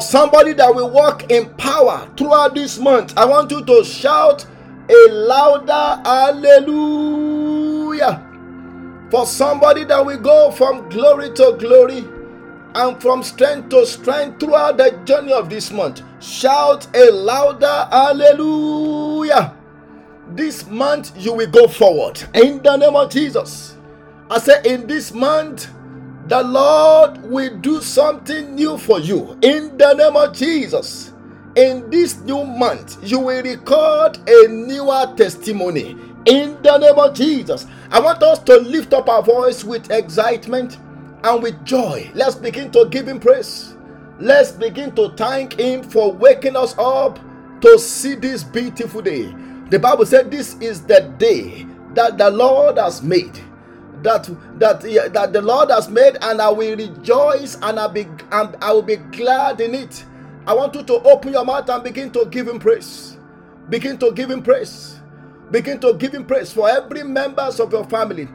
For somebody that will walk in power throughout this month, I want you to shout a louder hallelujah. For somebody that will go from glory to glory and from strength to strength throughout the journey of this month, shout a louder hallelujah. This month you will go forward in the name of Jesus. I say, in this month, the Lord will do something new for you in the name of Jesus. In this new month, you will record a newer testimony in the name of Jesus. I want us to lift up our voice with excitement and with joy. Let's begin to give Him praise. Let's begin to thank Him for waking us up to see this beautiful day. The Bible said, This is the day that the Lord has made that that that the Lord has made, and I will rejoice and I be and I will be glad in it. I want you to open your mouth and begin to give him praise. Begin to give him praise. Begin to give him praise for every members of your family.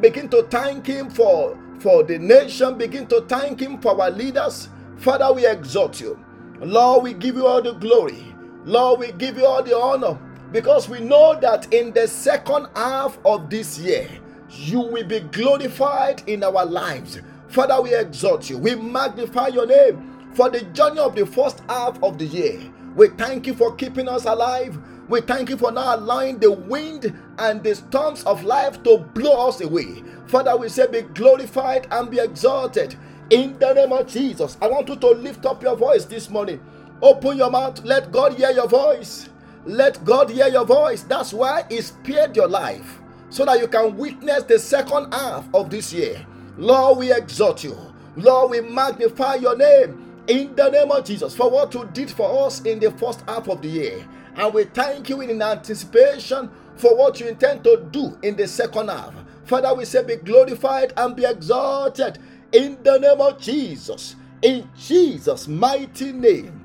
Begin to thank him for for the nation. Begin to thank him for our leaders. Father, we exhort you. Lord, we give you all the glory. Lord, we give you all the honor because we know that in the second half of this year, you will be glorified in our lives. Father, we exalt you. We magnify your name for the journey of the first half of the year. We thank you for keeping us alive. We thank you for not allowing the wind and the storms of life to blow us away. Father, we say, be glorified and be exalted in the name of Jesus. I want you to lift up your voice this morning. Open your mouth. Let God hear your voice. Let God hear your voice. That's why He spared your life so that you can witness the second half of this year. Lord, we exhort you. Lord, we magnify your name in the name of Jesus for what you did for us in the first half of the year. And we thank you in anticipation for what you intend to do in the second half. Father, we say, be glorified and be exalted in the name of Jesus. In Jesus' mighty name,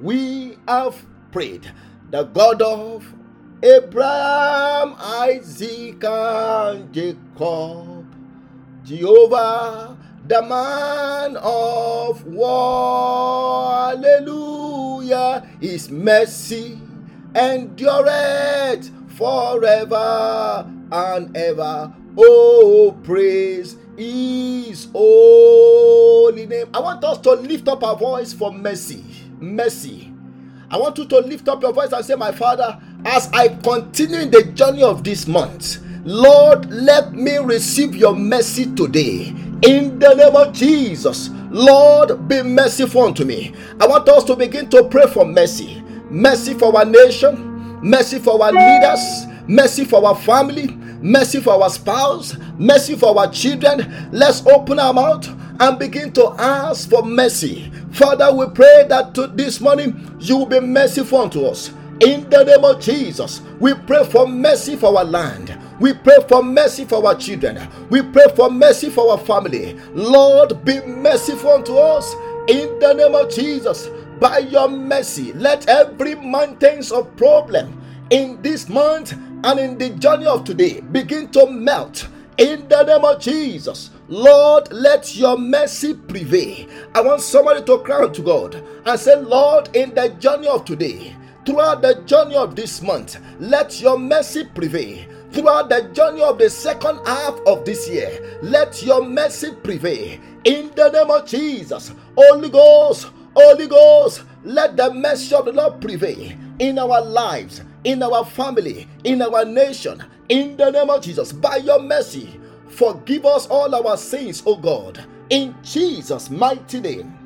we have prayed. The God of Abraham, Isaac, and Jacob. Jehovah, the man of war. Hallelujah. His mercy endureth forever and ever. Oh, praise his holy name. I want us to lift up our voice for mercy. Mercy. I want you to lift up your voice and say, My Father, as I continue in the journey of this month, Lord, let me receive your mercy today. In the name of Jesus, Lord, be merciful unto me. I want us to begin to pray for mercy. Mercy for our nation, mercy for our leaders, mercy for our family, mercy for our spouse, mercy for our children. Let's open our mouth and begin to ask for mercy. Father, we pray that to this morning you will be merciful unto us. In the name of Jesus, we pray for mercy for our land. We pray for mercy for our children. We pray for mercy for our family. Lord, be merciful unto us in the name of Jesus. By your mercy, let every mountains of problem in this month and in the journey of today begin to melt in the name of Jesus. Lord, let your mercy prevail. I want somebody to cry to God and say, Lord, in the journey of today, throughout the journey of this month. Let your mercy prevail. Throughout the journey of the second half of this year, let your mercy prevail. In the name of Jesus, Holy Ghost, Holy Ghost, let the mercy of the Lord prevail in our lives, in our family, in our nation. In the name of Jesus, by your mercy, forgive us all our sins, O God. In Jesus' mighty name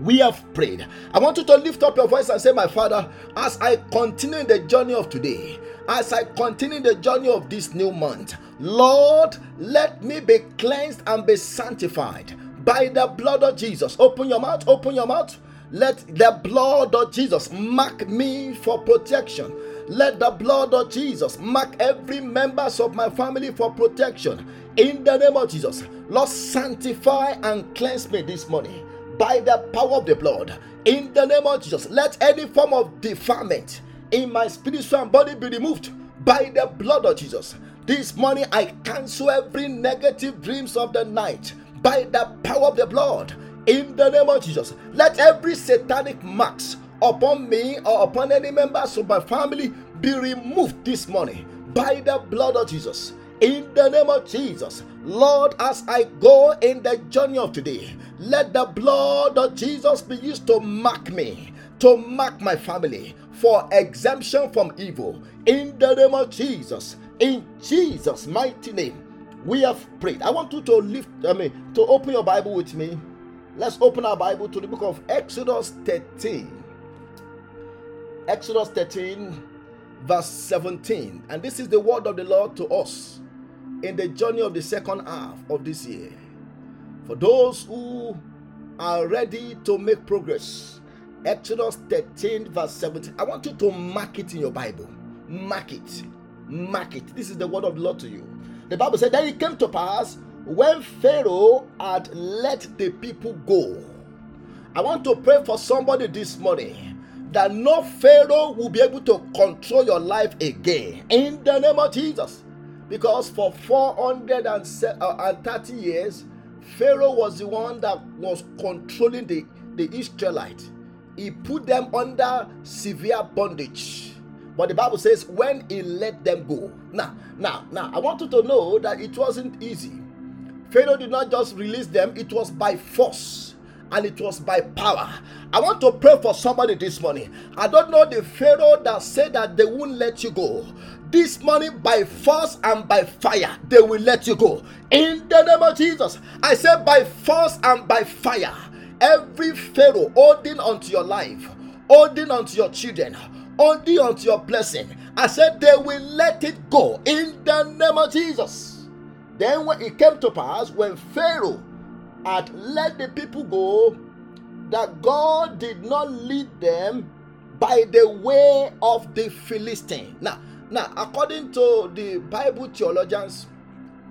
we have prayed. I want you to lift up your voice and say, My Father, as I continue the journey of today, as I continue the journey of this new month, Lord, let me be cleansed and be sanctified by the blood of Jesus. Open your mouth, open your mouth. Let the blood of Jesus mark me for protection. Let the blood of Jesus mark every members of my family for protection. In the name of Jesus, Lord, sanctify and cleanse me this morning by the power of the blood. In the name of Jesus, let any form of defilement in my spiritual body be removed by the blood of Jesus. This morning, I cancel every negative dreams of the night by the power of the blood. In the name of Jesus, let every satanic marks upon me or upon any members of my family be removed this morning by the blood of Jesus. In the name of Jesus, Lord, as I go in the journey of today, let the blood of Jesus be used to mark me, to mark my family for exemption from evil. In the name of Jesus, in Jesus' mighty name, we have prayed. I want you to lift, I mean, to open your Bible with me. Let's open our Bible to the book of Exodus 13. Exodus 13, verse 17. And this is the word of the Lord to us in the journey of the second half of this year. For those who are ready to make progress, Exodus 13, verse 17. I want you to mark it in your Bible. Mark it. Mark it. This is the word of the Lord to you. The Bible said, Then it came to pass when Pharaoh had let the people go. I want to pray for somebody this morning that no Pharaoh will be able to control your life again in the name of Jesus. Because for 430 uh, years, Pharaoh was the one that was controlling the, the Israelites. He put them under severe bondage. But the Bible says when he let them go. Now, now, now, I want you to know that it wasn't easy. Pharaoh did not just release them, it was by force and it was by power. I want to pray for somebody this morning. I don't know the Pharaoh that said that they won't let you go. This morning, by force and by fire, they will let you go. In the name of Jesus, I said by force and by fire, every Pharaoh holding onto your life, holding onto your children, holding onto your blessing, I said they will let it go in the name of Jesus. Then, when it came to pass, when Pharaoh had let the people go, that God did not lead them by the way of the Philistine. Now, now, according to the Bible theologians,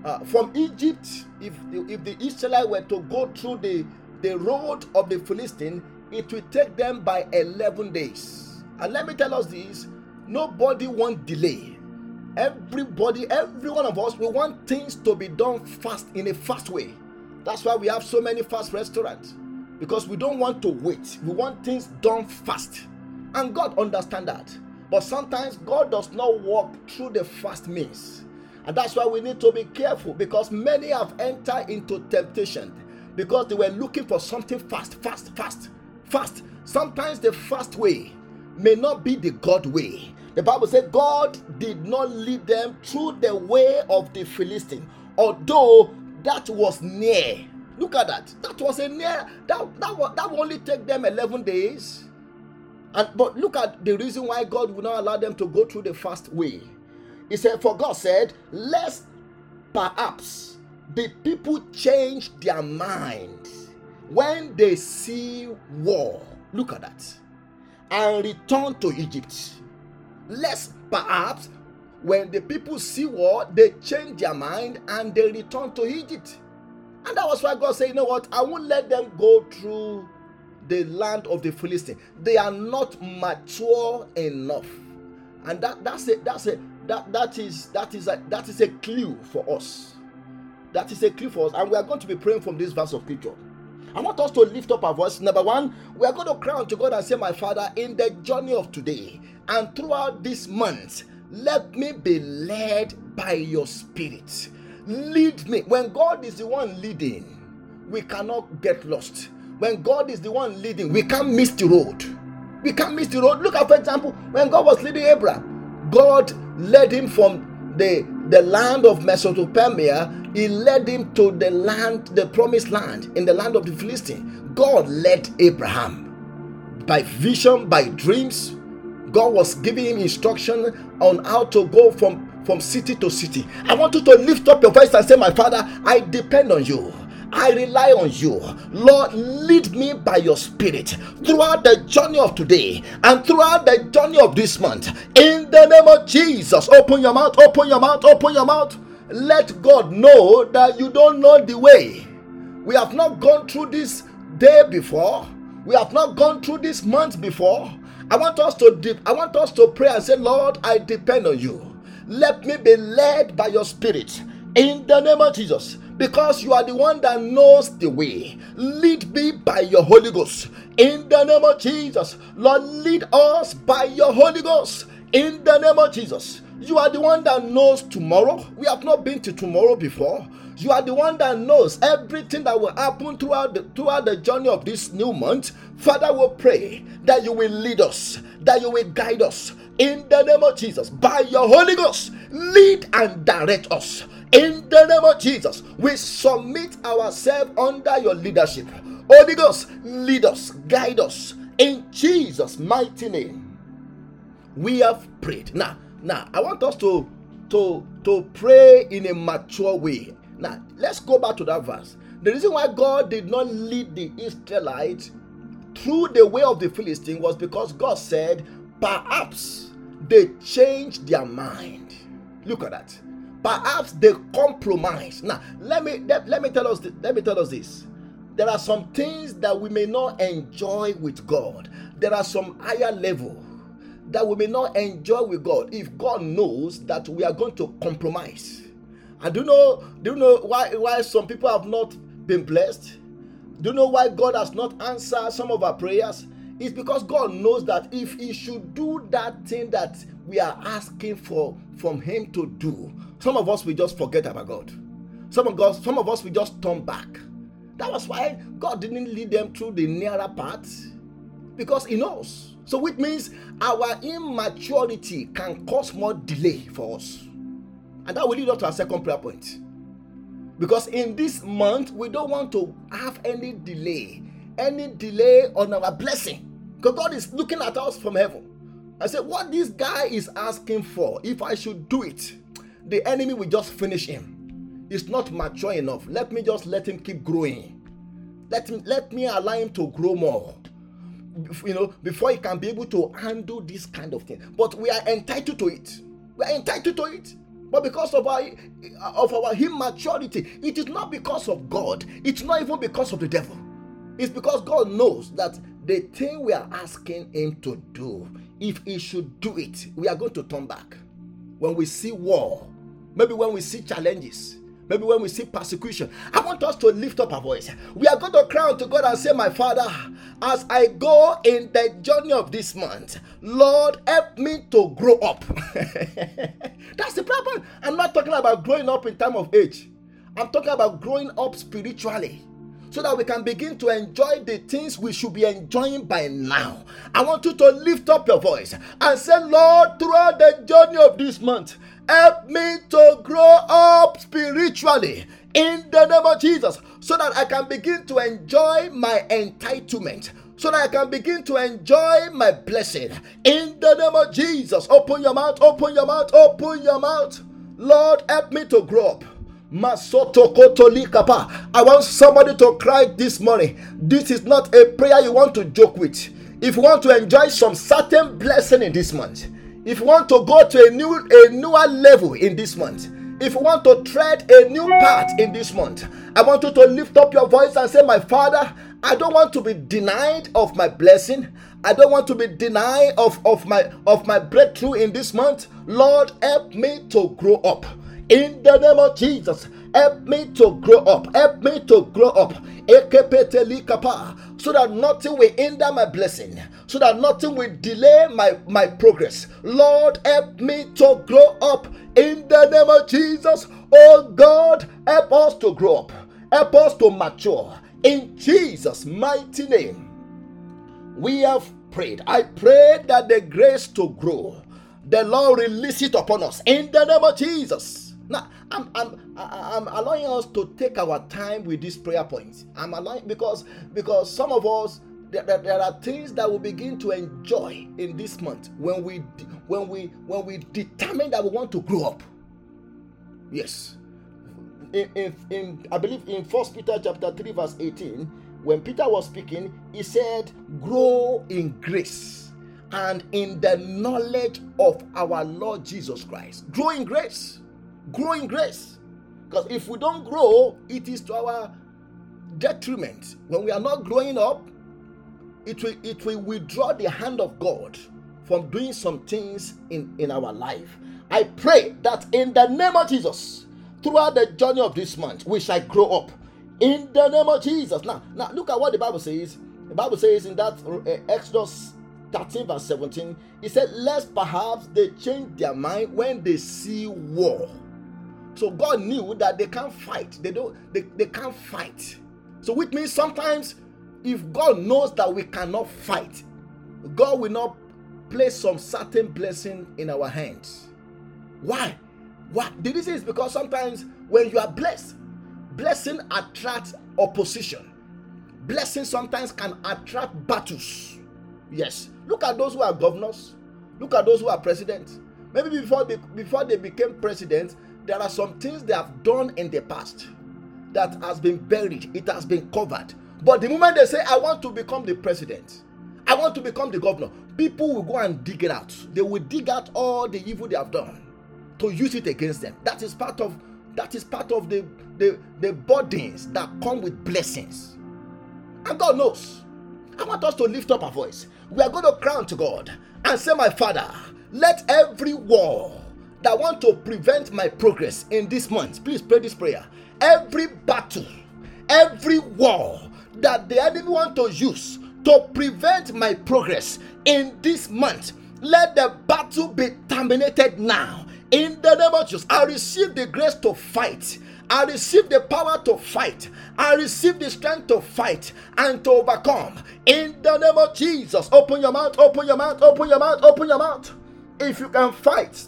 uh, from Egypt, if if the Israelites were to go through the the road of the Philistine, it will take them by 11 days. And let me tell us this: nobody want delay. Everybody, every one of us, we want things to be done fast in a fast way. That's why we have so many fast restaurants because we don't want to wait. We want things done fast, and God understand that. But sometimes God does not walk through the fast means. And that's why we need to be careful because many have entered into temptation because they were looking for something fast, fast, fast, fast. Sometimes the fast way may not be the God way. The Bible said God did not lead them through the way of the Philistine, although that was near. Look at that. That was a near. That that, that will only take them 11 days and but look at the reason why God would not allow them to go through the fast way. He said, For God said, Lest perhaps the people change their mind when they see war. Look at that. And return to Egypt. Lest perhaps when the people see war, they change their mind and they return to Egypt. And that was why God said, You know what? I won't let them go through the land of the Philistine. They are not mature enough. And that that's a that's a that that is that is a that is a clue for us. That is a clue for us. And we are going to be praying from this verse of scripture. I want us to lift up our voice. Number one, we are going to cry unto God and say, My Father, in the journey of today and throughout this month, let me be led by your spirit. Lead me. When God is the one leading, we cannot get lost when God is the one leading, we can't miss the road. We can't miss the road. Look at, for example, when God was leading Abraham, God led him from the, the land of Mesopotamia, he led him to the land, the promised land, in the land of the Philistine. God led Abraham by vision, by dreams. God was giving him instruction on how to go from, from city to city. I want you to lift up your voice and say, My Father, I depend on you. I rely on you. Lord, lead me by your spirit throughout the journey of today and throughout the journey of this month. In the name of Jesus, open your mouth, open your mouth, open your mouth. Let God know that you don't know the way. We have not gone through this day before. We have not gone through this month before. I want us to dip, I want us to pray and say, Lord, I depend on you. Let me be led by your spirit in the name of Jesus because you are the one that knows the way. Lead me by your Holy Ghost. In the name of Jesus, Lord, lead us by your Holy Ghost. In the name of Jesus, you are the one that knows tomorrow. We have not been to tomorrow before. You are the one that knows everything that will happen throughout the, throughout the journey of this new month. Father, we pray that you will lead us, that you will guide us in the name of Jesus by your Holy Ghost. Lead and direct us in the name of Jesus. We submit ourselves under your leadership. Holy Ghost, lead us, guide us in Jesus' mighty name. We have prayed. Now, now I want us to to to pray in a mature way. Now, let's go back to that verse. The reason why God did not lead the Israelites through the way of the Philistine was because God said, perhaps they changed their mind. Look at that. Perhaps they compromise. Now, let me let, let me tell us let me tell us this. There are some things that we may not enjoy with God. There are some higher level that we may not enjoy with God if God knows that we are going to compromise. And do you know, do you know why, why some people have not been blessed? Do you know why God has not answered some of our prayers? It's because God knows that if He should do that thing that we are asking for from Him to do, some of us will just forget about God. Some of us, some of us will just turn back. That was why God didn't lead them through the nearer path because He knows. So, which means our immaturity can cause more delay for us. And that will lead us to our second prayer point. Because in this month, we don't want to have any delay, any delay on our blessing. Because God is looking at us from heaven. I said, What this guy is asking for, if I should do it, the enemy will just finish him. He's not mature enough. Let me just let him keep growing. Let him let me allow him to grow more. You know, before he can be able to handle this kind of thing. But we are entitled to it. We are entitled to it. But because of our of our immaturity, it is not because of God. It's not even because of the devil. It's because God knows that the thing we are asking him to do, if he should do it, we are going to turn back. When we see war, maybe when we see challenges, maybe when we see persecution, I want us to lift up our voice. We are going to cry out to God and say, My Father, as I go in the journey of this month, Lord, help me to grow up. That's the problem. I'm not talking about growing up in time of age. I'm talking about growing up spiritually so that we can begin to enjoy the things we should be enjoying by now. I want you to lift up your voice and say, Lord, throughout the journey of this month, help me to grow up spiritually in the name of Jesus so that I can begin to enjoy my entitlement. So that I can begin to enjoy my blessing in the name of Jesus. Open your mouth, open your mouth, open your mouth. Lord, help me to grow up. I want somebody to cry this morning. This is not a prayer you want to joke with. If you want to enjoy some certain blessing in this month, if you want to go to a new a newer level in this month, if you want to tread a new path in this month, I want you to lift up your voice and say, My Father, I don't want to be denied of my blessing. I don't want to be denied of, of my of my breakthrough in this month. Lord, help me to grow up. In the name of Jesus, help me to grow up. Help me to grow up. So that nothing will hinder my blessing. So that nothing will delay my, my progress. Lord, help me to grow up. In the name of Jesus, oh God, help us to grow up. Help us to mature. In Jesus' mighty name, we have prayed. I pray that the grace to grow, the Lord release it upon us. In the name of Jesus. Now, I'm, I'm, I'm allowing us to take our time with these prayer points. I'm allowing because because some of us there, there, there, are things that we begin to enjoy in this month when we when we when we determine that we want to grow up. Yes. In, in, in I believe in First Peter chapter 3, verse 18, when Peter was speaking, he said, Grow in grace and in the knowledge of our Lord Jesus Christ. Grow in grace grow in grace. Because if we don't grow, it is to our detriment. When we are not growing up, it will, it will withdraw the hand of God from doing some things in, in our life. I pray that in the name of Jesus, throughout the journey of this month, we shall grow up in the name of Jesus. Now, now look at what the Bible says. The Bible says in that uh, Exodus 13, verse 17, it said, Lest perhaps they change their mind when they see war. So God knew that they can't fight. They don't they, they can't fight. So which means sometimes if God knows that we cannot fight, God will not place some certain blessing in our hands. Why? Why? The reason is because sometimes when you are blessed, blessing attracts opposition. Blessing sometimes can attract battles. Yes. Look at those who are governors. Look at those who are presidents. Maybe before they, before they became president, there are some things they have done in the past that has been buried. It has been covered. But the moment they say, I want to become the president, I want to become the governor, people will go and dig it out. They will dig out all the evil they have done to use it against them. That is part of that is part of the the, the burdens that come with blessings. And God knows. I want us to lift up our voice. We are going to cry to God and say, My Father, let every wall that want to prevent my progress in this month, please pray this prayer. Every battle, every war that the enemy want to use to prevent my progress in this month, let the battle be terminated now. In the name of Jesus, I receive the grace to fight. I receive the power to fight. I receive the strength to fight and to overcome. In the name of Jesus, open your mouth, open your mouth, open your mouth, open your mouth. If you can fight,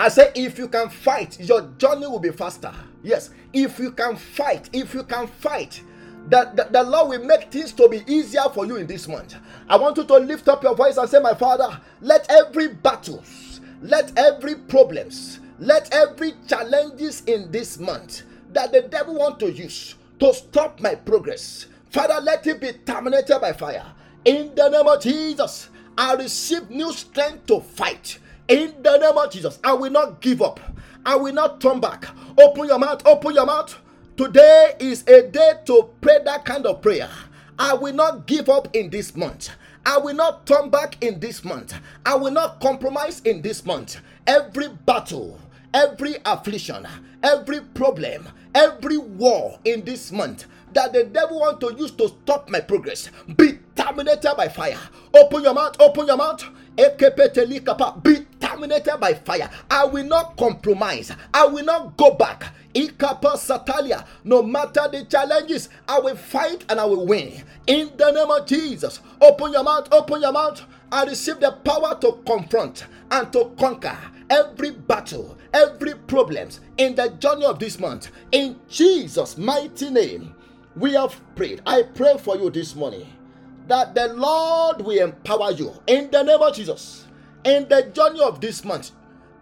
I say, if you can fight, your journey will be faster. Yes, if you can fight, if you can fight, that the, the, Lord will make things to be easier for you in this month. I want you to lift up your voice and say, My Father, let every battles, let every problems, let every challenges in this month that the devil want to use to stop my progress, Father, let it be terminated by fire. In the name of Jesus, I receive new strength to fight. In the name of Jesus, I will not give up. I will not turn back. Open your mouth, open your mouth. Today is a day to pray that kind of prayer. I will not give up in this month. I will not turn back in this month. I will not compromise in this month. Every battle, every affliction, every problem, every war in this month that the devil want to use to stop my progress be terminated by fire. Open your mouth, open your mouth. Be terminated by fire. I will not compromise. I will not go back. Ikapa Satalia. No matter the challenges, I will fight and I will win. In the name of Jesus. Open your mouth, open your mouth. I receive the power to confront and to conquer every battle, every problems in the journey of this month. In Jesus' mighty name, we have prayed. I pray for you this morning that the Lord will empower you in the name of Jesus. In the journey of this month,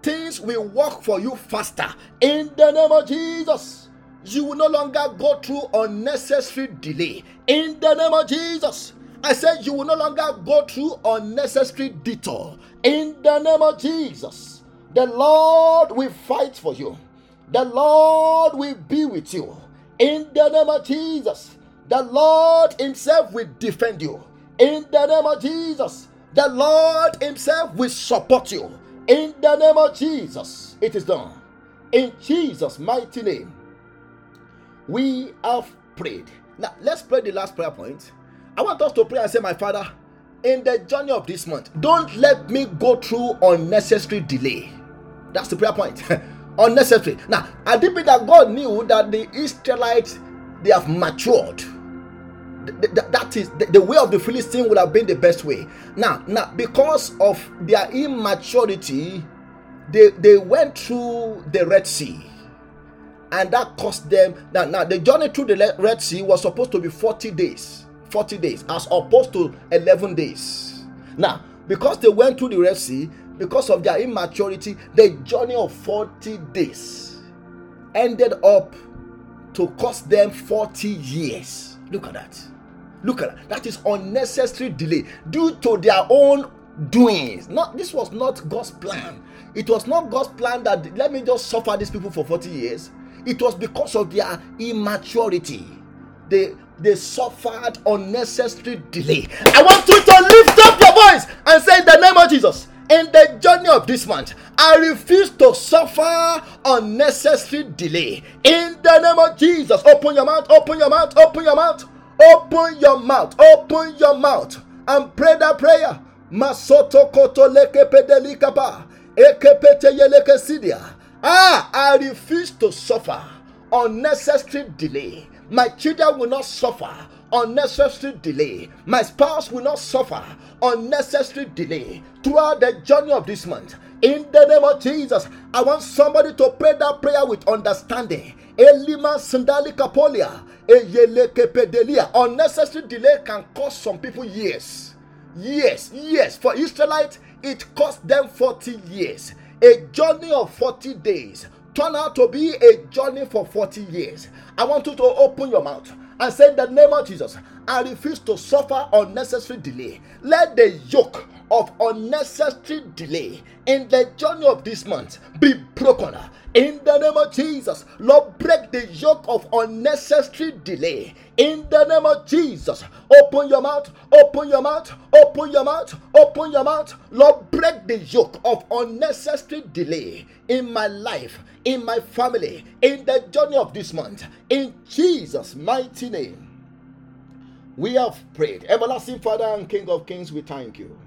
things will work for you faster in the name of Jesus. You will no longer go through unnecessary delay in the name of Jesus. I said you will no longer go through unnecessary detour in the name of Jesus. The Lord will fight for you. The Lord will be with you in the name of Jesus. The Lord Himself will defend you in the name of Jesus. The Lord Himself will support you in the name of Jesus, it is done. In Jesus' mighty name, we have prayed. Now, let's pray the last prayer point. I want us to pray and say, My Father, in the journey of this month, don't let me go through unnecessary delay. That's the prayer point. unnecessary. Now, I did that God knew that the Israelites they have matured that is the, the, way of the Philistine would have been the best way. Now, now because of their immaturity, they they went through the Red Sea, and that cost them. Now, now the journey through the Red Sea was supposed to be forty days, forty days, as opposed to eleven days. Now, because they went through the Red Sea, because of their immaturity, the journey of forty days ended up to cost them forty years. Look at that. Look at that. That is unnecessary delay due to their own doings. Not this was not God's plan. It was not God's plan that let me just suffer these people for 40 years. It was because of their immaturity. They they suffered unnecessary delay. I want you to lift up your voice and say in the name of Jesus, in the journey of this month. I refuse to suffer unnecessary delay. In the name of Jesus, open your mouth, open your mouth, open your mouth, open your mouth, open your mouth, and pray that prayer. Masoto koto leke pedelikapa, ekepete yeleke sidia. Ah, I refuse to suffer unnecessary delay. My children will not suffer unnecessary delay. My spouse will not suffer unnecessary delay throughout the journey of this month. In the name of Jesus, I want somebody to pray that prayer with understanding. Elima sandali kapolia. Unnecessary delay can cost some people years. Yes, yes. For Israelites, it cost them 40 years. A journey of 40 days turned out to be a journey for 40 years. I want you to open your mouth and say, the name of Jesus, I refuse to suffer unnecessary delay. Let the yoke of unnecessary delay in the journey of this month be broken. In the name of Jesus, Lord, break the yoke of unnecessary delay. In the name of Jesus, open your mouth, open your mouth, open your mouth, open your mouth. Lord, break the yoke of unnecessary delay in my life, in my family, in the journey of this month. In Jesus' mighty name, we have prayed. Everlasting Father and King of Kings, we thank you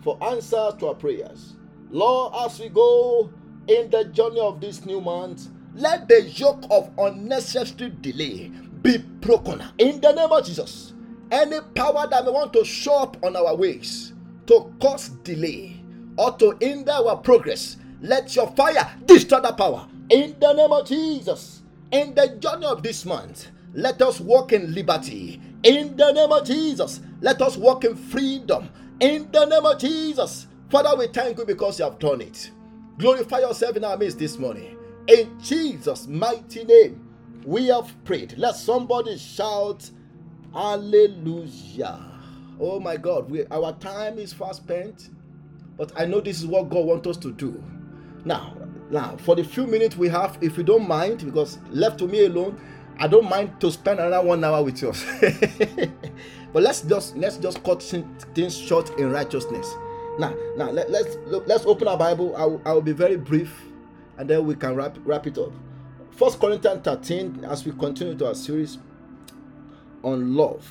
for answers to our prayers. Lord, as we go in the journey of this new month, let the yoke of unnecessary delay be broken in the name of Jesus. Any power that may want to show up on our ways to cause delay or to hinder our progress, let your fire destroy the power in the name of Jesus. In the journey of this month, let us walk in liberty. In the name of Jesus, let us walk in freedom. In the name of Jesus, Father, we thank you because you have done it. Glorify yourself in our midst this morning. In Jesus' mighty name, we have prayed. Let somebody shout, Hallelujah. Oh my God, we, our time is fast spent, but I know this is what God wants us to do. Now, now, for the few minutes we have, if you don't mind, because left to me alone, I don't mind to spend another one hour with you. but let's just let's just cut things short in righteousness. Now, now let, let's let's open our Bible. I will, I will be very brief, and then we can wrap wrap it up. First Corinthians 13, as we continue to our series on love.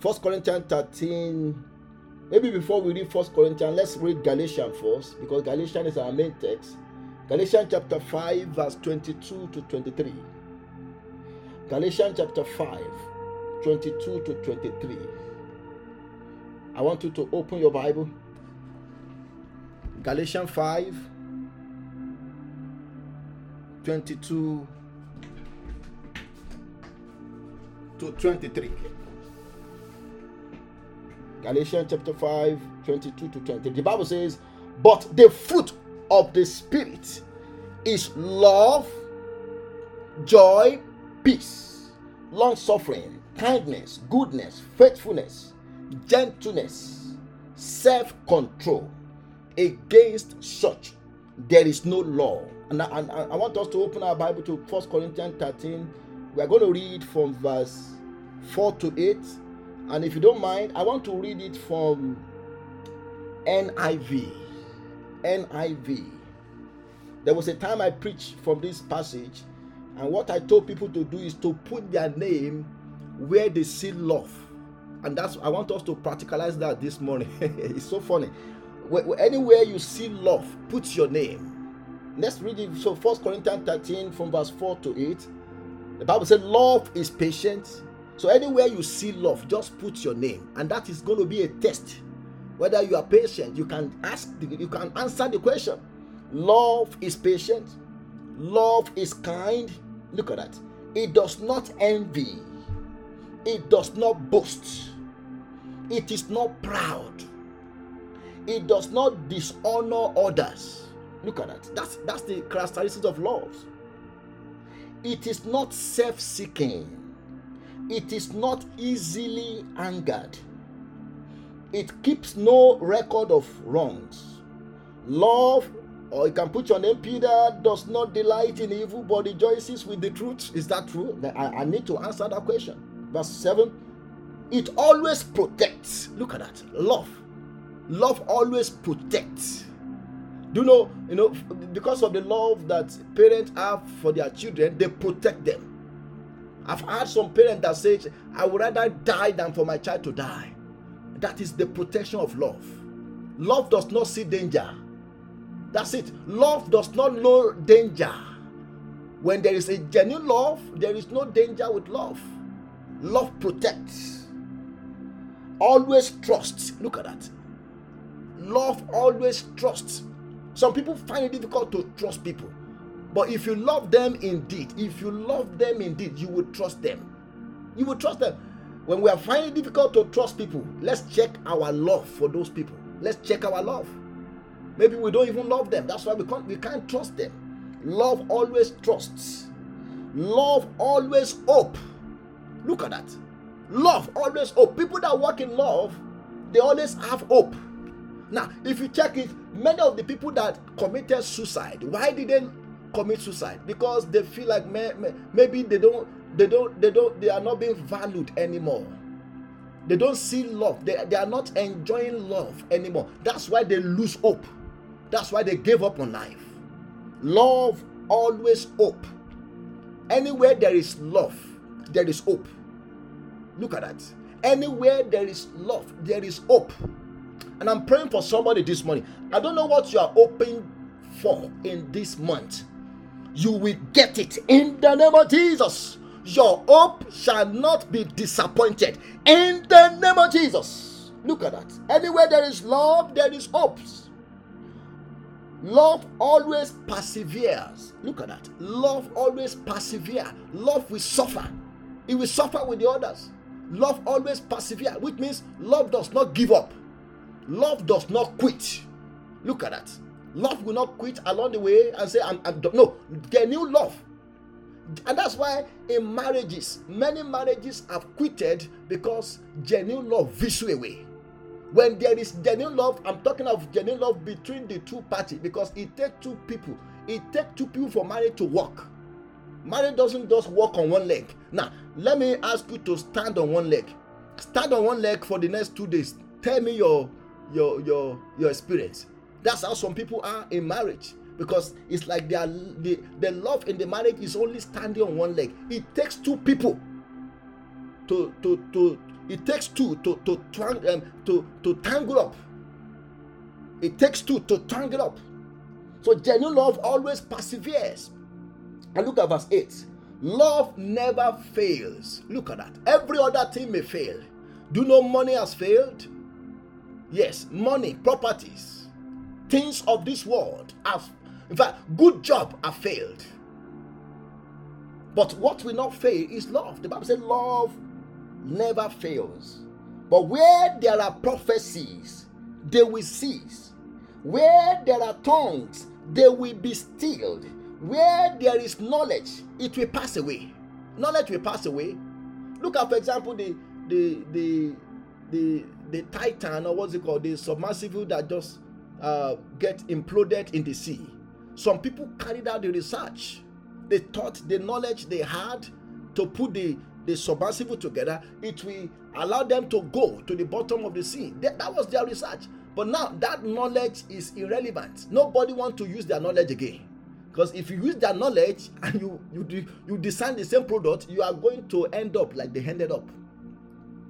First Corinthians 13. Maybe before we read First Corinthians, let's read Galatians first, because Galatians is our main text. Galatians chapter 5, verse 22 to 23. Galatians chapter 5, 22 to 23. I want you to open your Bible. Galatians 5, 22 to 23. Galatians chapter 5, 22 to 23. The Bible says, But the fruit of the Spirit is love, joy, peace, long suffering, kindness, goodness, faithfulness, gentleness, self control. Against such, there is no law. And I, and I, want us to open our Bible to 1 Corinthians 13. We are going to read from verse 4 to 8. And if you don't mind, I want to read it from NIV. NIV. There was a time I preached from this passage, and what I told people to do is to put their name where they see love. And that's I want us to practicalize that this morning. it's so funny. Anywhere you see love, put your name. Let's read it. So, First Corinthians 13 from verse 4 to 8. The Bible said, Love is patient. So, anywhere you see love, just put your name, and that is going to be a test. Whether you are patient, you can ask, you can answer the question. Love is patient. Love is kind. Look at that. It does not envy. It does not boast. It is not proud. It does not dishonor others. Look at that. That's that's the characteristics of love. It is not self-seeking. It is not easily angered. It keeps no record of wrongs. Love or you can put your name, Peter does not delight in evil but rejoices with the truth. Is that true? I, I need to answer that question. Verse 7 It always protects. Look at that. Love. Love always protects. Do you know, you know, because of the love that parents have for their children, they protect them. I've had some parents that say, I would rather die than for my child to die. That is the protection of love. Love does not see danger. That's it. Love does not know danger. When there is a genuine love, there is no danger with love. Love protects. Always trusts. Look at that. Love always trusts. Some people find it difficult to trust people. But if you love them indeed, if you love them indeed, you will trust them. You will trust them. When we are finding it difficult to trust people, let's check our love for those people. Let's check our love. Maybe we don't even love them. That's why we can't we can't trust them. Love always trusts. Love always hope. Look at that. Love always hope. People that work in love, they always have hope. Now, if you check it, many of the people that committed suicide, why did they commit suicide? Because they feel like may, may, maybe they don't, they don't, they don't, they are not being valued anymore. They don't see love. They, they are not enjoying love anymore. That's why they lose hope. That's why they gave up on life. Love always hope. Anywhere there is love, there is hope. Look at that. Anywhere there is love, there is hope. And I'm praying for somebody this morning. I don't know what you are hoping for in this month. You will get it in the name of Jesus. Your hope shall not be disappointed in the name of Jesus. Look at that. Anywhere there is love, there is hope. Love always perseveres. Look at that. Love always perseveres. Love will suffer. It will suffer with the others. Love always perseveres, which means love does not give up. Love does not quit. Look at that. Love will not quit along the way and say, I'm, I'm no, genuine love. And that's why in marriages, many marriages have quitted because genuine love visits away. When there is genuine love, I'm talking of genuine love between the two parties because it takes two people. It takes two people for marriage to work. Marriage doesn't just work on one leg. Now, let me ask you to stand on one leg. Stand on one leg for the next two days. Tell me your your your your experience. That's how some people are in marriage. Because it's like they are the, the love in the marriage is only standing on one leg. It takes two people to to to it takes two to to um, to to tangle up. It takes two to tangle up. So genuine love always perseveres. And look at verse 8 love never fails. Look at that. Every other thing may fail. Do you know money has failed Yes, money, properties, things of this world have, in fact, good job have failed. But what will not fail is love. The Bible says love never fails. But where there are prophecies, they will cease. Where there are tongues, they will be stilled. Where there is knowledge, it will pass away. Knowledge will pass away. Look at, for example, the the the the the Titan or what's it called, the submersible that just uh, get imploded in the sea. Some people carried out the research. They thought the knowledge they had to put the, the submersible together, it will allow them to go to the bottom of the sea. That, that was their research. But now that knowledge is irrelevant. Nobody wants to use their knowledge again. Because if you use their knowledge and you, you, you design the same product, you are going to end up like they ended up.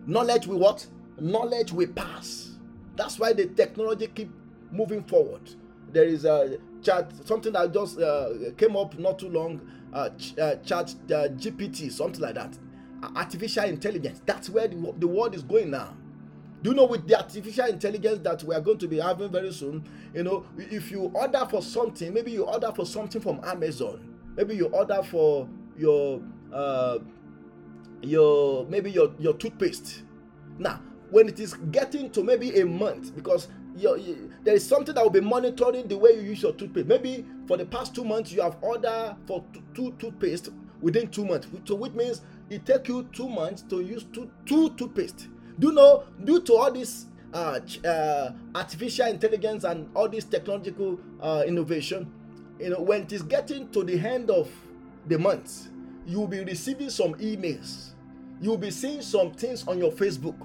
Knowledge will what? Knowledge will pass. That's why the technology keep moving forward. There is a chat, something that just uh, came up not too long, uh, ch- uh, chat uh, GPT, something like that. Artificial intelligence. That's where the, the world is going now. Do you know with the artificial intelligence that we are going to be having very soon? You know, if you order for something, maybe you order for something from Amazon, maybe you order for your uh your maybe your your toothpaste. Now, when it is getting to maybe a month because you, there is something that will be monitoring the way you use your toothpaste. Maybe for the past two months you have ordered for two, two toothpaste within two months, so which means it take you two months to use two two toothpaste. Do you know due to all this uh, uh, artificial intelligence and all this technological uh, innovation, you know when it is getting to the end of the month, you will be receiving some emails. You will be seeing some things on your Facebook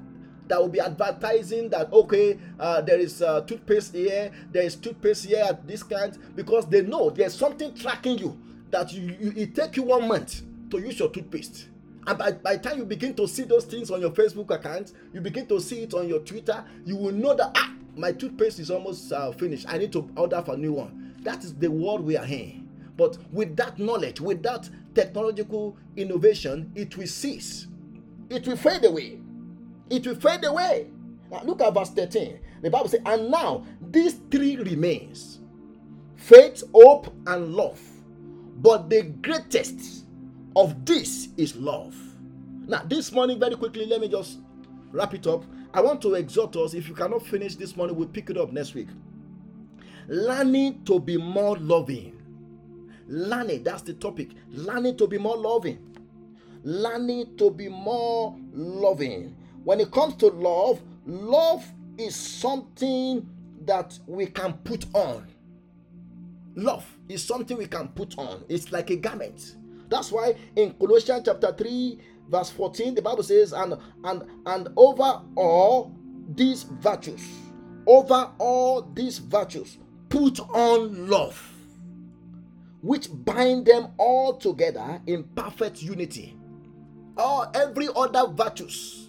that will be advertising that okay uh, there is uh, toothpaste here there is toothpaste here at this kind because they know there's something tracking you that you, you it take you one month to use your toothpaste. And by, by the time you begin to see those things on your facebook account you begin to see it on your twitter you will know that ah my toothpaste is almost uh, finished. I need to order for a new one. That is the world we are in. But with that knowledge with that technological innovation it will cease. It will fade away it will fade away now look at verse 13 the bible says and now these three remains faith hope and love but the greatest of this is love now this morning very quickly let me just wrap it up I want to exhort us if you cannot finish this morning, we'll pick it up next week. Learning to be more loving. Learning, that's the topic. Learning to be more loving. Learning to be more loving. When it comes to love, love is something that we can put on. Love is something we can put on. It's like a garment. That's why in Colossians chapter 3, verse 14 the bible says and and and over all these virtues over all these virtues put on love which bind them all together in perfect unity all every other virtues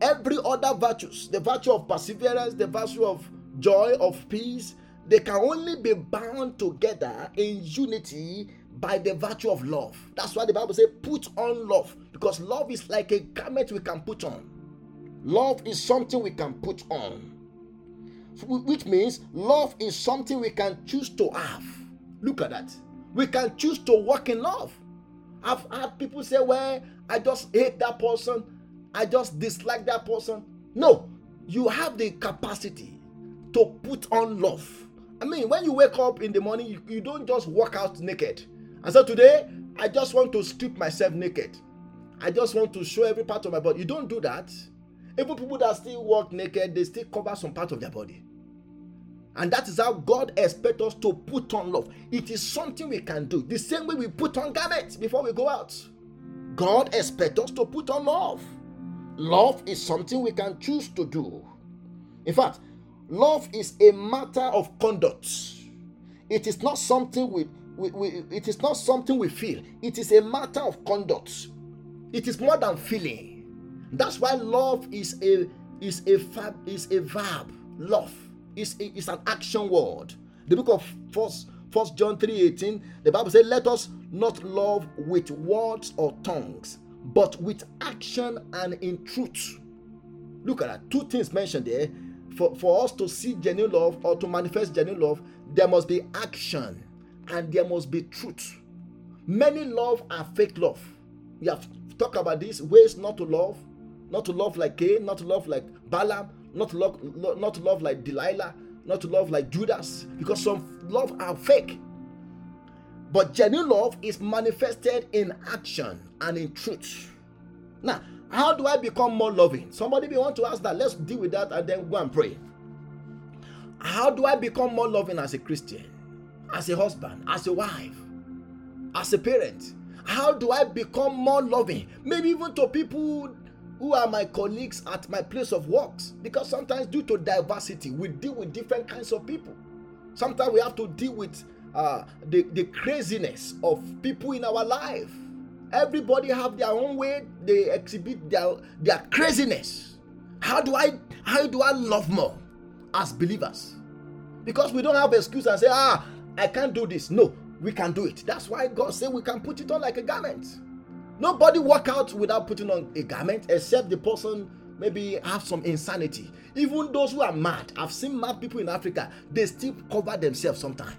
every other virtues the virtue of perseverance the virtue of joy of peace they can only be bound together in unity by the virtue of love. That's why the Bible says, put on love, because love is like a garment we can put on. Love is something we can put on, which means love is something we can choose to have. Look at that. We can choose to walk in love. I've had people say, Well, I just hate that person, I just dislike that person. No, you have the capacity to put on love. I mean, when you wake up in the morning, you, you don't just walk out naked and so today, I just want to strip myself naked. I just want to show every part of my body. You don't do that. Even people that still walk naked, they still cover some part of their body. And that is how God expects us to put on love. It is something we can do. The same way we put on garments before we go out. God expects us to put on love. Love is something we can choose to do. In fact, love is a matter of conduct. It is not something we we, we, it is not something we feel, it is a matter of conduct. It is more than feeling. That's why love is a is a fab, is a verb. Love is is an action word. The book of First First John 3:18, the Bible says, Let us not love with words or tongues, but with action and in truth. Look at that. Two things mentioned there. For, for us to see genuine love or to manifest genuine love, there must be action and there must be truth. Many love are fake love. We have talked about these ways not to love, not to love like Cain, not to love like Balaam, not to love, not to love like Delilah, not to love like Judas, because some love are fake. But genuine love is manifested in action and in truth. Now, how do I become more loving? Somebody may want to ask that. Let's deal with that and then go and pray. How do I become more loving as a Christian? as a husband, as a wife, as a parent? How do I become more loving? Maybe even to people who are my colleagues at my place of works. Because sometimes, due to diversity, we deal with different kinds of people. Sometimes we have to deal with uh, the, the craziness of people in our life. Everybody have their own way they exhibit their, their craziness. How do I how do I love more as believers? Because we don't have excuse and say, ah, I can't do this. No, we can do it. That's why God said we can put it on like a garment. Nobody walk out without putting on a garment except the person maybe have some insanity. Even those who are mad, I've seen mad people in Africa, they still cover themselves sometimes.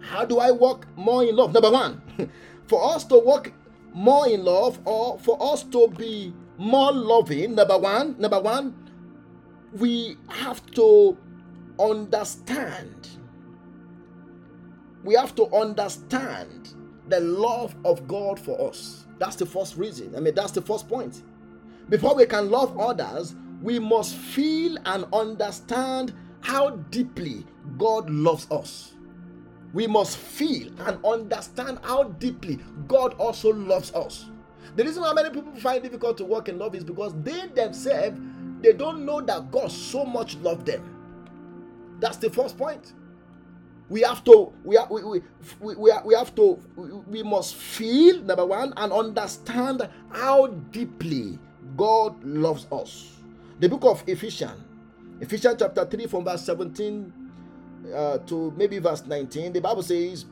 How do I walk more in love? Number one, for us to walk more in love or for us to be more loving, number one, number one, we have to understand we have to understand the love of God for us. That's the first reason. I mean, that's the first point. Before we can love others, we must feel and understand how deeply God loves us. We must feel and understand how deeply God also loves us. The reason why many people find it difficult to walk in love is because they themselves they don't know that God so much loved them. That's the first point. We have to, we, are, we, we, we, we, are, we have to, we must feel, number one, and understand how deeply God loves us. The book of Ephesians, Ephesians chapter 3, from verse 17 uh, to maybe verse 19, the Bible says,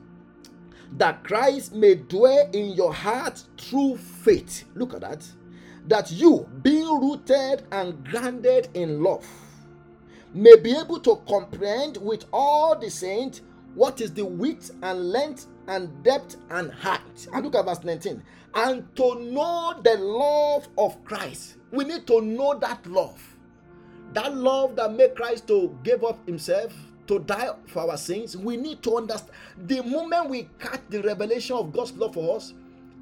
that Christ may dwell in your heart through faith. Look at that. That you, being rooted and grounded in love, may be able to comprehend with all the saints what is the width and length and depth and height. And look at verse 19. And to know the love of Christ. We need to know that love. That love that made Christ to give up himself to die for our sins, we need to understand the moment we catch the revelation of God's love for us,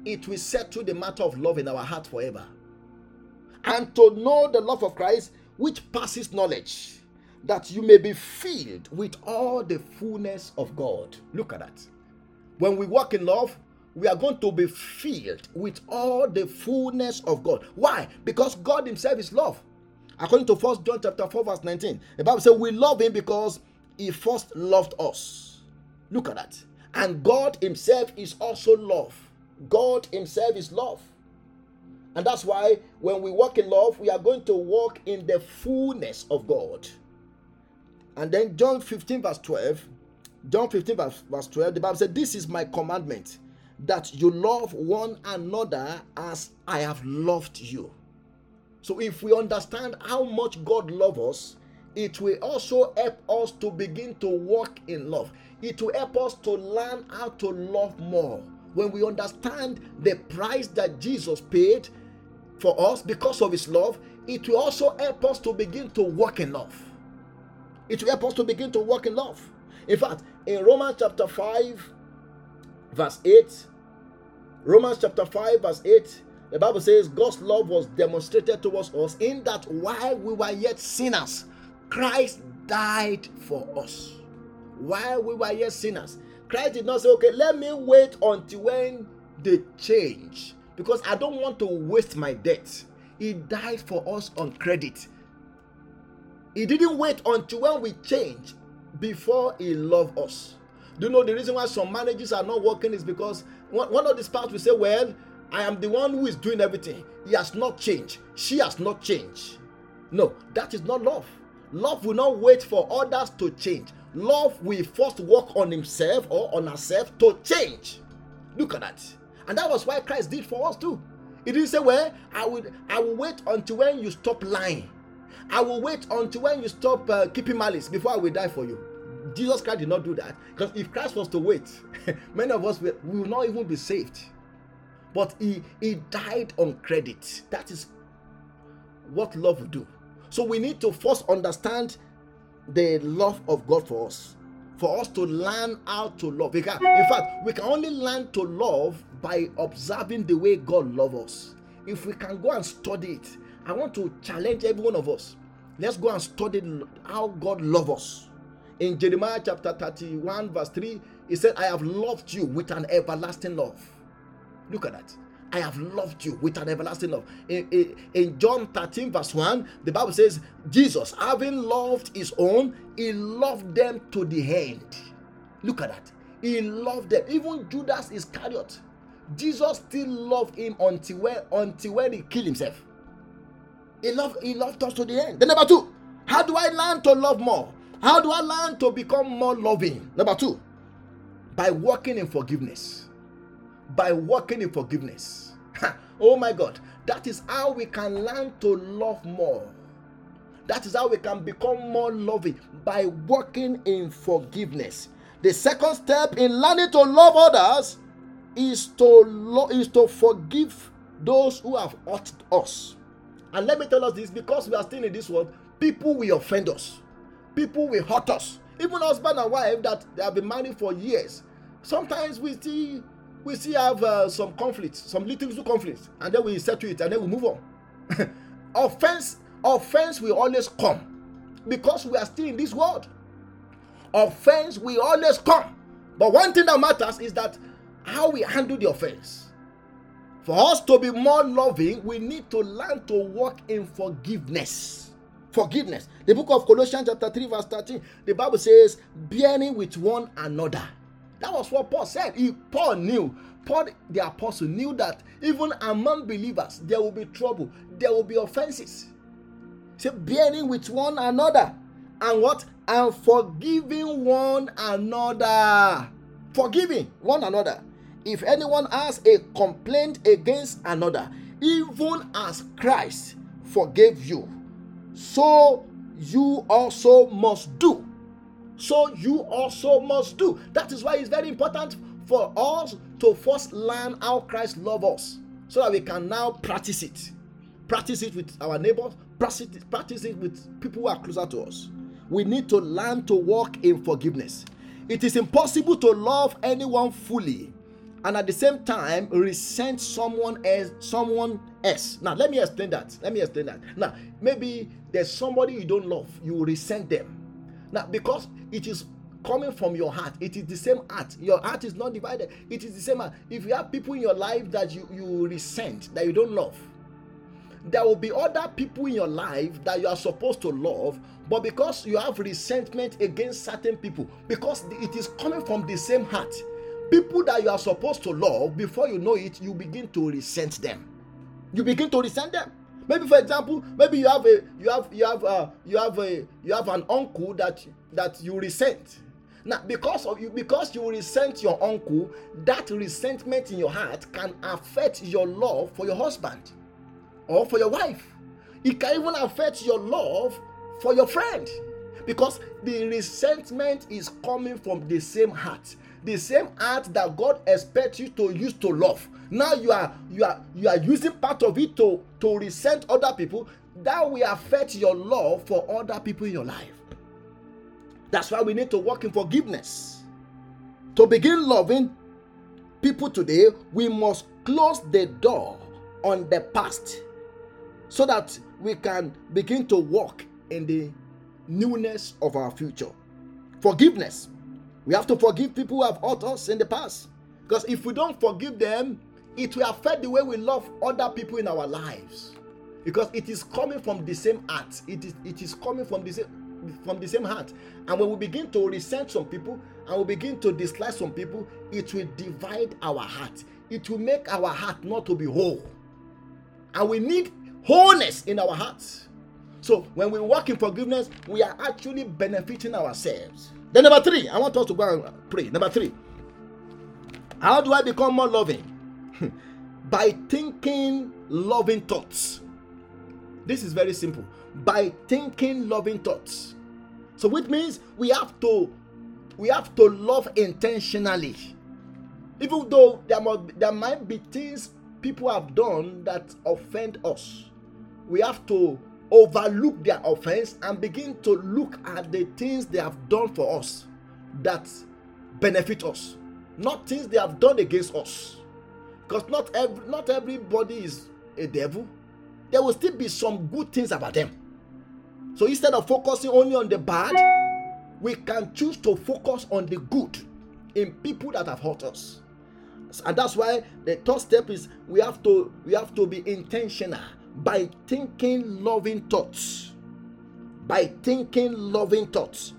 it will settle the matter of love in our heart forever. And to know the love of Christ, which passes knowledge, that you may be filled with all the fullness of God. Look at that. When we walk in love, we are going to be filled with all the fullness of God. Why? Because God Himself is love. According to First John chapter 4, verse 19, the Bible says we love Him because he first loved us. Look at that. And God Himself is also love. God Himself is love. And that's why when we walk in love, we are going to walk in the fullness of God. And then John 15, verse 12. John 15, verse, verse 12, the Bible said, This is my commandment, that you love one another as I have loved you. So if we understand how much God loves us, it will also help us to begin to walk in love. It will help us to learn how to love more. When we understand the price that Jesus paid for us because of his love, it will also help us to begin to walk in love. It will help us to begin to walk in love. In fact, in Romans chapter 5, verse 8, Romans chapter 5, verse 8, the Bible says God's love was demonstrated towards us in that while we were yet sinners, Christ died for us while we were yet sinners. Christ did not say, okay, let me wait until when they change because I don't want to waste my debt. He died for us on credit. He didn't wait until when we change before he loved us. Do you know the reason why some marriages are not working is because one of the spouses will say, Well, I am the one who is doing everything. He has not changed. She has not changed. No, that is not love. Love will not wait for others to change. Love will first work on himself or on herself to change. Look at that. And that was why Christ did for us too. He didn't say, Well, I will I will wait until when you stop lying. I will wait until when you stop uh, keeping malice before I will die for you. Jesus Christ did not do that. Because if Christ was to wait, many of us will, will not even be saved. But he, he died on credit. That is what love will do. So we need to first understand the love of God for us. For us to learn how to love. in fact, we can only learn to love by observing the way God loves us. If we can go and study it, I want to challenge every one of us. Let's go and study how God loves us. In Jeremiah chapter 31, verse 3, he said, I have loved you with an everlasting love. Look at that. I have loved you with an everlasting love. In, in, in, John 13, verse 1, the Bible says, Jesus, having loved his own, he loved them to the end. Look at that. He loved them. Even Judas Iscariot. Jesus still loved him until when, until when he killed himself. He loved, he loved us to the end. Then number two, how do I learn to love more? How do I learn to become more loving? Number two, by walking in forgiveness by walking in forgiveness. oh my God, that is how we can learn to love more. That is how we can become more loving by walking in forgiveness. The second step in learning to love others is to lo- is to forgive those who have hurt us. And let me tell us this because we are still in this world, people will offend us, people will hurt us. Even husband and wife that they have been married for years. Sometimes we see we still have uh, some conflicts, some little, conflicts, and then we settle it and then we move on. offense, offense will always come because we are still in this world. Offense will always come. But one thing that matters is that how we handle the offense. For us to be more loving, we need to learn to walk in forgiveness. Forgiveness. The book of Colossians, chapter 3, verse 13, the Bible says, bearing with one another. That was what Paul said. He, Paul knew. Paul, the apostle, knew that even among believers, there will be trouble, there will be offenses. Said, bearing with one another. And what? And forgiving one another. Forgiving one another. If anyone has a complaint against another, even as Christ forgave you, so you also must do. So you also must do. That is why it's very important for us to first learn how Christ loves us so that we can now practice it. Practice it with our neighbors, practice it, practice it with people who are closer to us. We need to learn to walk in forgiveness. It is impossible to love anyone fully and at the same time resent someone else someone else now let me explain that let me explain that now maybe there's somebody you don't love you resent them now because it is coming from your heart it is the same heart. Your heart is not divided. It is the same heart. If you have people in your life that you you resent that you don't love there will be other people in your life that you are supposed to love but because you have resentment against certain people because it is coming from the same heart people that you are supposed to love before you know it you begin to resent them. You begin to resent them maybe for example maybe you have a you have you have a you have a you have an uncle that that you resent. Now because of you because you resent your uncle that resentment in your heart can affect your love for your husband or for your wife. It can even affect your love for your friend because the resentment is coming from the same heart the same heart that God expects you to use to love. Now you are you are you are using part of it to to resent other people. That will affect your love for other people in your life. That's why we need to work in forgiveness. To begin loving people today, we must close the door on the past so that we can begin to walk in the newness of our future. Forgiveness we have to forgive people who have hurt us in the past. Because if we don't forgive them, it will affect the way we love other people in our lives. Because it is coming from the same heart. It is, it is coming from the same from the same heart. And when we begin to resent some people and we begin to dislike some people, it will divide our heart. It will make our heart not to be whole. And we need wholeness in our hearts. So when we walk in forgiveness, we are actually benefiting ourselves. Then number three, I want us to go and pray. Number three, how do I become more loving? By thinking loving thoughts. This is very simple. By thinking loving thoughts. So which means we have to we have to love intentionally. Even though there there might be things people have done that offend us. We have to overlook their offense and begin to look at the things they have done for us that benefit us, not things they have done against us. Because not every, not everybody is a devil. There will still be some good things about them. So instead of focusing only on the bad, we can choose to focus on the good in people that have hurt us. And that's why the third step is we have to we have to be intentional by thinking loving thoughts. By thinking loving thoughts.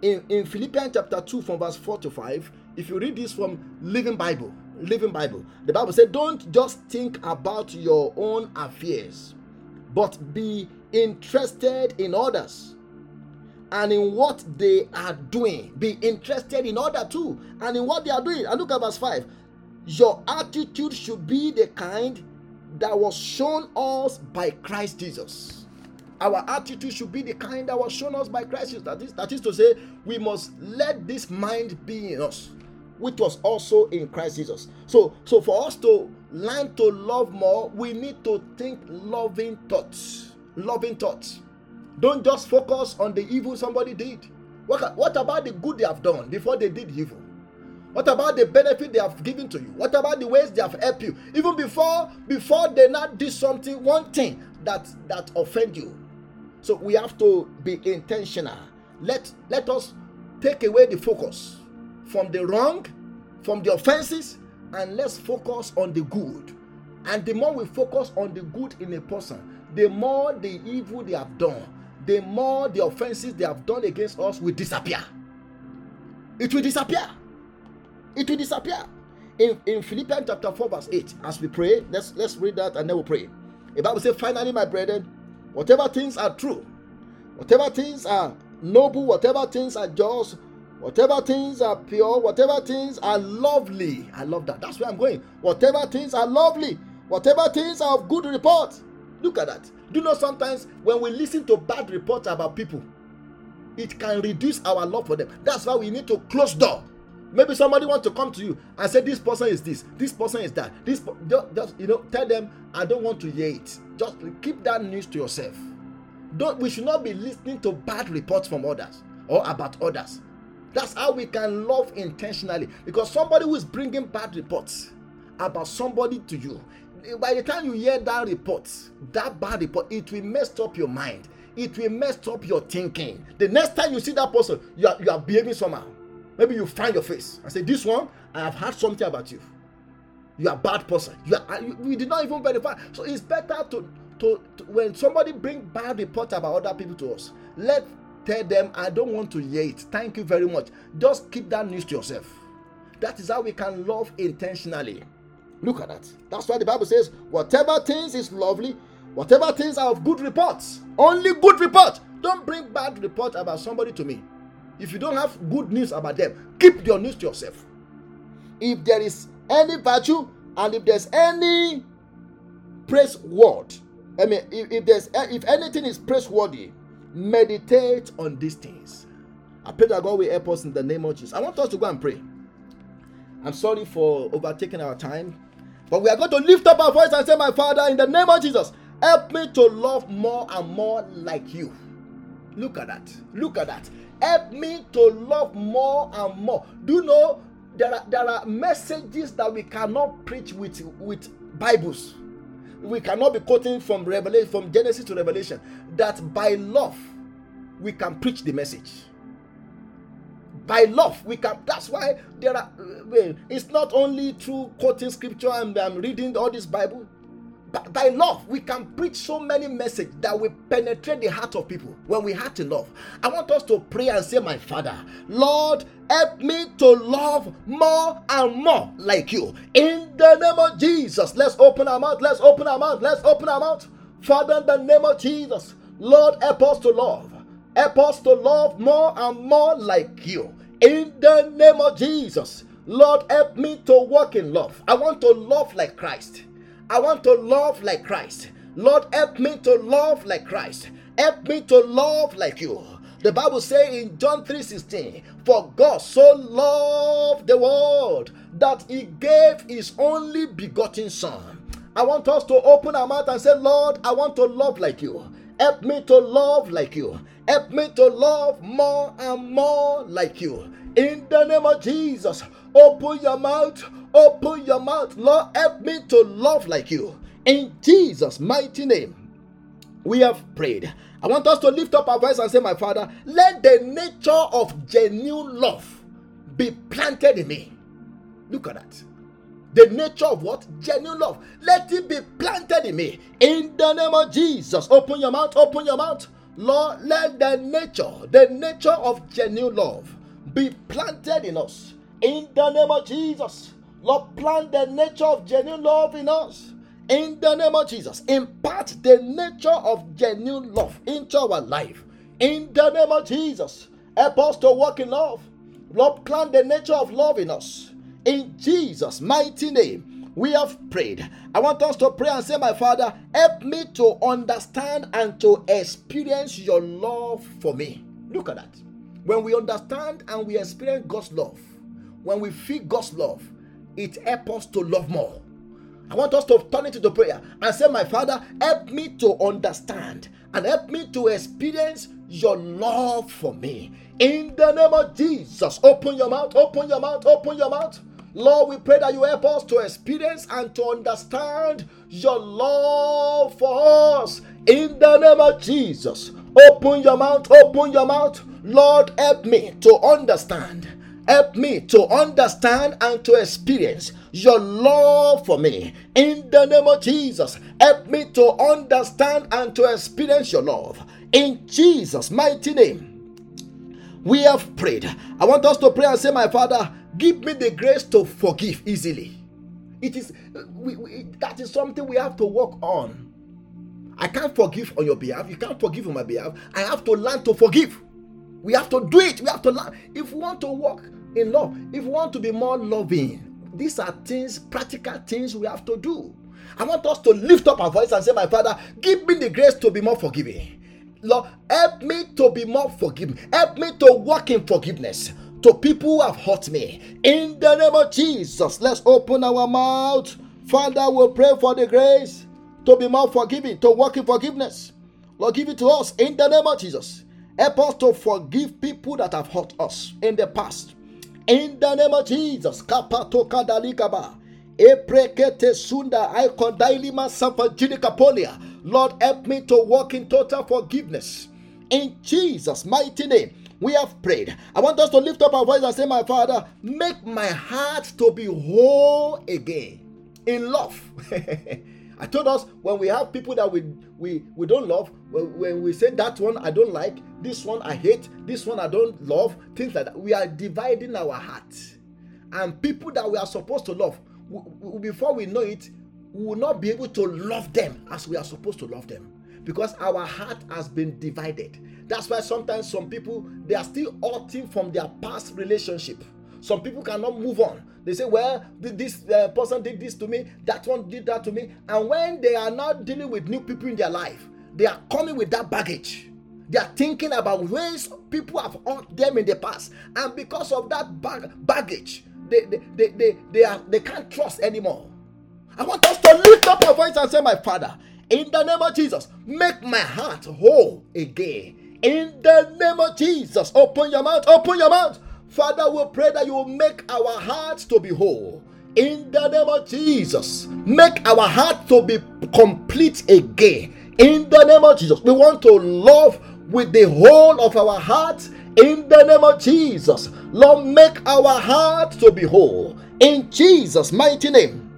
In, in Philippians chapter 2, from verse 4 to 5, if you read this from Living Bible, Living Bible, the Bible said, Don't just think about your own affairs, but be interested in others and in what they are doing. Be interested in other too and in what they are doing. And look at verse 5. Your attitude should be the kind that was shown us by Christ Jesus. Our attitude should be the kind that was shown us by Christ Jesus. That is, that is to say, we must let this mind be in us, which was also in Christ Jesus. So, so for us to learn to love more, we need to think loving thoughts. Loving thoughts. Don't just focus on the evil somebody did. What, what about the good they have done before they did evil? What about the benefit they have given to you? What about the ways they have helped you? Even before before they not did something, one thing that that offend you. So we have to be intentional. Let let us take away the focus from the wrong, from the offenses, and let's focus on the good. And the more we focus on the good in a person, the more the evil they have done, the more the offenses they have done against us will disappear. It will disappear. It will disappear. In, in Philippians chapter 4, verse 8, as we pray, let's let's read that and then we'll pray. The Bible says, finally, my brethren, whatever things are true, whatever things are noble, whatever things are just, whatever things are pure, whatever things are lovely. I love that. That's where I'm going. Whatever things are lovely, whatever things are of good report. Look at that. Do you know sometimes when we listen to bad reports about people, it can reduce our love for them. That's why we need to close door. Maybe somebody wants to come to you and say, This person is this, this person is that. This just, you know, tell them, I don't want to hear it. Just keep that news to yourself. Don't we should not be listening to bad reports from others or about others. That's how we can love intentionally. Because somebody who is bringing bad reports about somebody to you, by the time you hear that report, that bad report, it will mess up your mind. It will mess up your thinking. The next time you see that person, you are, you are behaving somehow. Maybe you find your face and say, This one, I have heard something about you. You are a bad person. You are did not even verify. So it's better to to, to, when somebody bring bad report about other people to us, let tell them I don't want to hear it. Thank you very much. Just keep that news to yourself. That is how we can love intentionally. Look at that. That's why the Bible says, whatever things is lovely, whatever things are of good reports, only good report. Don't bring bad report about somebody to me. If you don't have good news about them, keep your news to yourself. If there is any virtue and if there's any praise word I mean, if, if there's if anything is praiseworthy, meditate on these things. I pray that God will help us in the name of Jesus. I want us to go and pray. I'm sorry for overtaking our time, but we are going to lift up our voice and say, My Father, in the name of Jesus, help me to love more and more like you. Look at that. Look at that. Help me to love more and more. Do you know there are there are messages that we cannot preach with with Bibles? We cannot be quoting from revelation from genesis to revelation that by love we can preach the message. By love we can that's why there are well, it's not only through quoting scripture and i'm reading all this bible by love we can preach so many messages that will penetrate the heart of people when we have to love. I want us to pray and say my father lord help me to love more and more like you. In the name of jesus let's open our mouth let's open our mouth let's open our mouth. Father in the name of jesus lord help us to love. Help us to love more and more like you. In the name of jesus lord help me to walk in love. I want to love like christ I want to love like Christ. Lord, help me to love like Christ. Help me to love like you. The Bible says in John 3:16, "For God so loved the world that he gave his only begotten son." I want us to open our mouth and say, "Lord, I want to love like you. Help me to love like you. Help me to love more and more like you." In the name of Jesus, open your mouth Open your mouth, Lord. Help me to love like you. In Jesus' mighty name, we have prayed. I want us to lift up our voice and say, My Father, let the nature of genuine love be planted in me. Look at that. The nature of what? Genuine love. Let it be planted in me. In the name of Jesus. Open your mouth, open your mouth. Lord, let the nature, the nature of genuine love be planted in us. In the name of Jesus. Lord, plant the nature of genuine love in us. In the name of Jesus, impart the nature of genuine love into our life. In the name of Jesus, help us to walk in love. Lord, plant the nature of love in us. In Jesus' mighty name, we have prayed. I want us to pray and say, My Father, help me to understand and to experience your love for me. Look at that. When we understand and we experience God's love, when we feel God's love, it helps us to love more. I want us to turn it into prayer and say, My Father, help me to understand and help me to experience your love for me. In the name of Jesus, open your mouth, open your mouth, open your mouth. Lord, we pray that you help us to experience and to understand your love for us. In the name of Jesus, open your mouth, open your mouth. Lord, help me to understand Help me to understand and to experience your love for me. In the name of Jesus, help me to understand and to experience your love. In Jesus' mighty name, we have prayed. I want us to pray and say, My Father, give me the grace to forgive easily. It is we, we, that is something we have to work on. I can't forgive on your behalf. You can't forgive on my behalf. I have to learn to forgive. We have to do it. We have to learn. If we want to walk in love, if we want to be more loving, these are things, practical things we have to do. I want us to lift up our voice and say, My Father, give me the grace to be more forgiving. Lord, help me to be more forgiving. Help me to walk in forgiveness to people who have hurt me. In the name of Jesus, let's open our mouth. Father, we'll pray for the grace to be more forgiving, to walk in forgiveness. Lord, give it to us in the name of Jesus. Help us to forgive people that have hurt us in the past. In the name of Jesus. Eprekete sunda aikondailima safajinika Lord, help me to walk in total forgiveness. In Jesus' mighty name, we have prayed. I want us to lift up our voice and say, My Father, make my heart to be whole again in love. I told us when we have people that we we, we don't love, when, when we say that one I don't like, this one I hate, this one I don't love, things like that, we are dividing our heart. And people that we are supposed to love, we, we, before we know it, we will not be able to love them as we are supposed to love them because our heart has been divided. That's why sometimes some people they are still hurting from their past relationship. Some people cannot move on. They say, Well, this uh, person did this to me, that one did that to me. And when they are not dealing with new people in their life, they are coming with that baggage. They are thinking about ways people have hurt them in the past. And because of that bag- baggage, they, they, they, they, they, are, they can't trust anymore. I want us to lift up our voice and say, My Father, in the name of Jesus, make my heart whole again. In the name of Jesus, open your mouth, open your mouth. Father, we pray that you will make our hearts to be whole. In the name of Jesus, make our heart to be complete again. In the name of Jesus, we want to love with the whole of our heart. In the name of Jesus, Lord, make our heart to be whole. In Jesus' mighty name,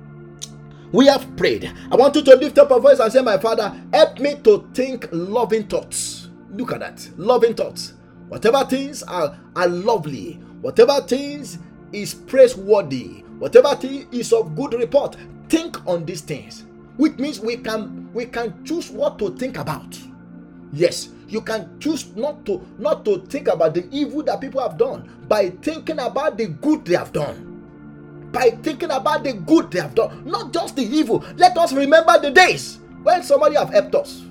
we have prayed. I want you to lift up a voice and say, My Father, help me to think loving thoughts. Look at that loving thoughts. Whatever things are, are lovely, whatever things is praiseworthy, whatever thing is of good report, think on these things. Which means we can we can choose what to think about. Yes, you can choose not to not to think about the evil that people have done by thinking about the good they have done. By thinking about the good they have done, not just the evil. Let us remember the days when somebody have helped us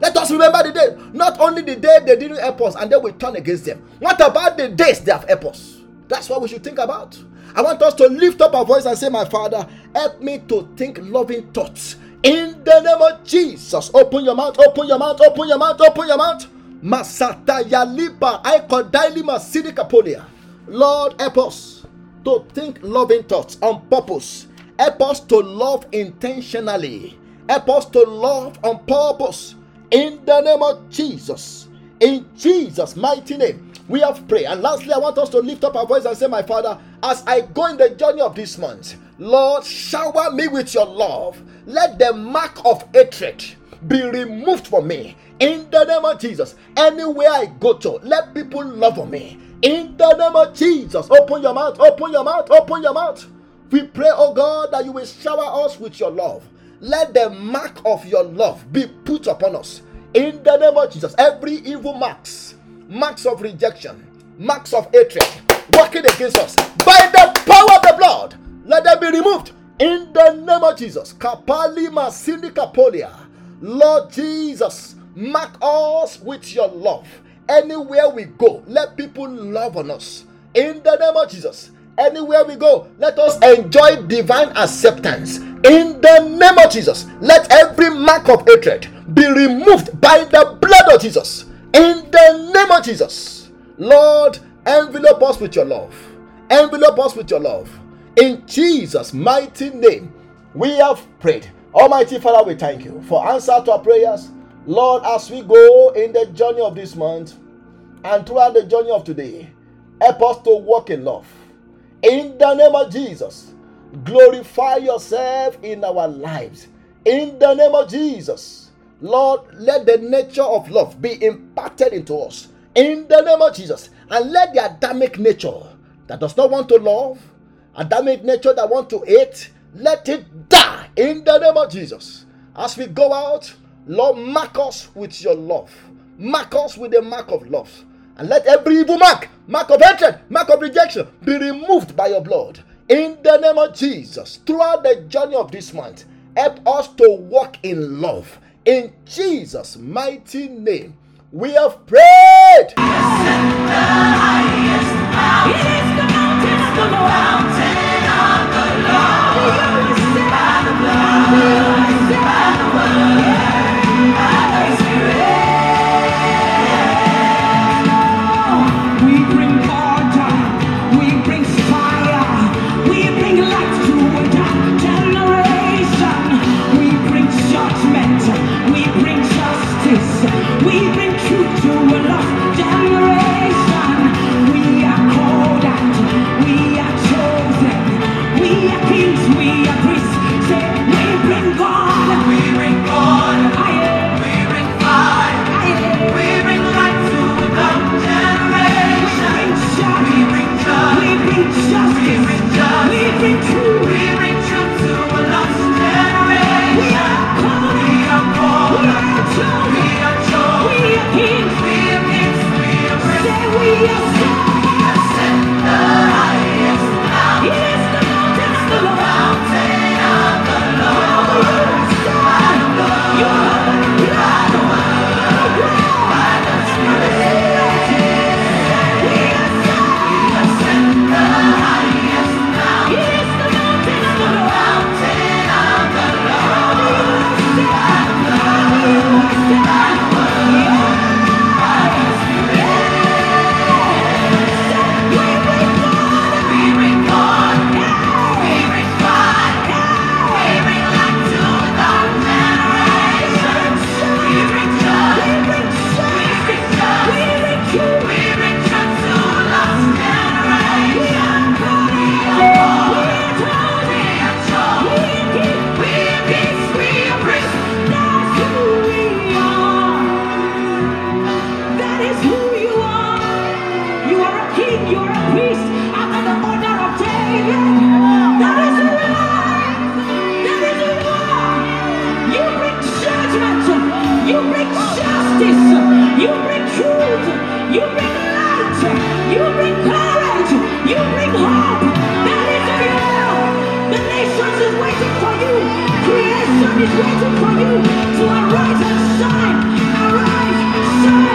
let us remember the day, not only the day they didn't help us and then we turn against them. What about the days they have helped us? That's what we should think about. I want us to lift up our voice and say, My Father, help me to think loving thoughts. In the name of Jesus, open your mouth, open your mouth, open your mouth, open your mouth. Masata yalipa aikodailima sidikapolia. Lord, help us to think loving thoughts on purpose. Help us to love intentionally. Help us to love on purpose in the name of Jesus. In Jesus' mighty name, we have prayed. And lastly, I want us to lift up our voice and say, My Father, as I go in the journey of this month, Lord, shower me with your love. Let the mark of hatred be removed from me. In the name of Jesus, anywhere I go to, let people love on me. In the name of Jesus, open your mouth, open your mouth, open your mouth. We pray, oh God, that you will shower us with your love let the mark of your love be put upon us in the name of Jesus. Every evil marks, marks of rejection, marks of hatred, working against us by the power of the blood, let them be removed in the name of Jesus. Kapali Masini Kapolia. Lord Jesus, mark us with your love. Anywhere we go, let people love on us in the name of Jesus. Anywhere we go, let us enjoy divine acceptance. In the name of Jesus, let every mark of hatred be removed by the blood of Jesus. In the name of Jesus, Lord, envelope us with your love. Envelope us with your love. In Jesus' mighty name, we have prayed. Almighty Father, we thank you for answer to our prayers. Lord, as we go in the journey of this month and throughout the journey of today, help us to walk in love in the name of Jesus, glorify yourself in our lives. In the name of Jesus, Lord, let the nature of love be imparted into us in the name of Jesus. And let the Adamic nature that does not want to love, Adamic nature that want to hate, let it die in the name of Jesus. As we go out, Lord, mark us with your love. Mark us with the mark of love. And let every evil mark, mark of hatred, mark of rejection be removed by your blood. In the name of Jesus, throughout the journey of this month, help us to walk in love. In Jesus' mighty name, we have prayed. is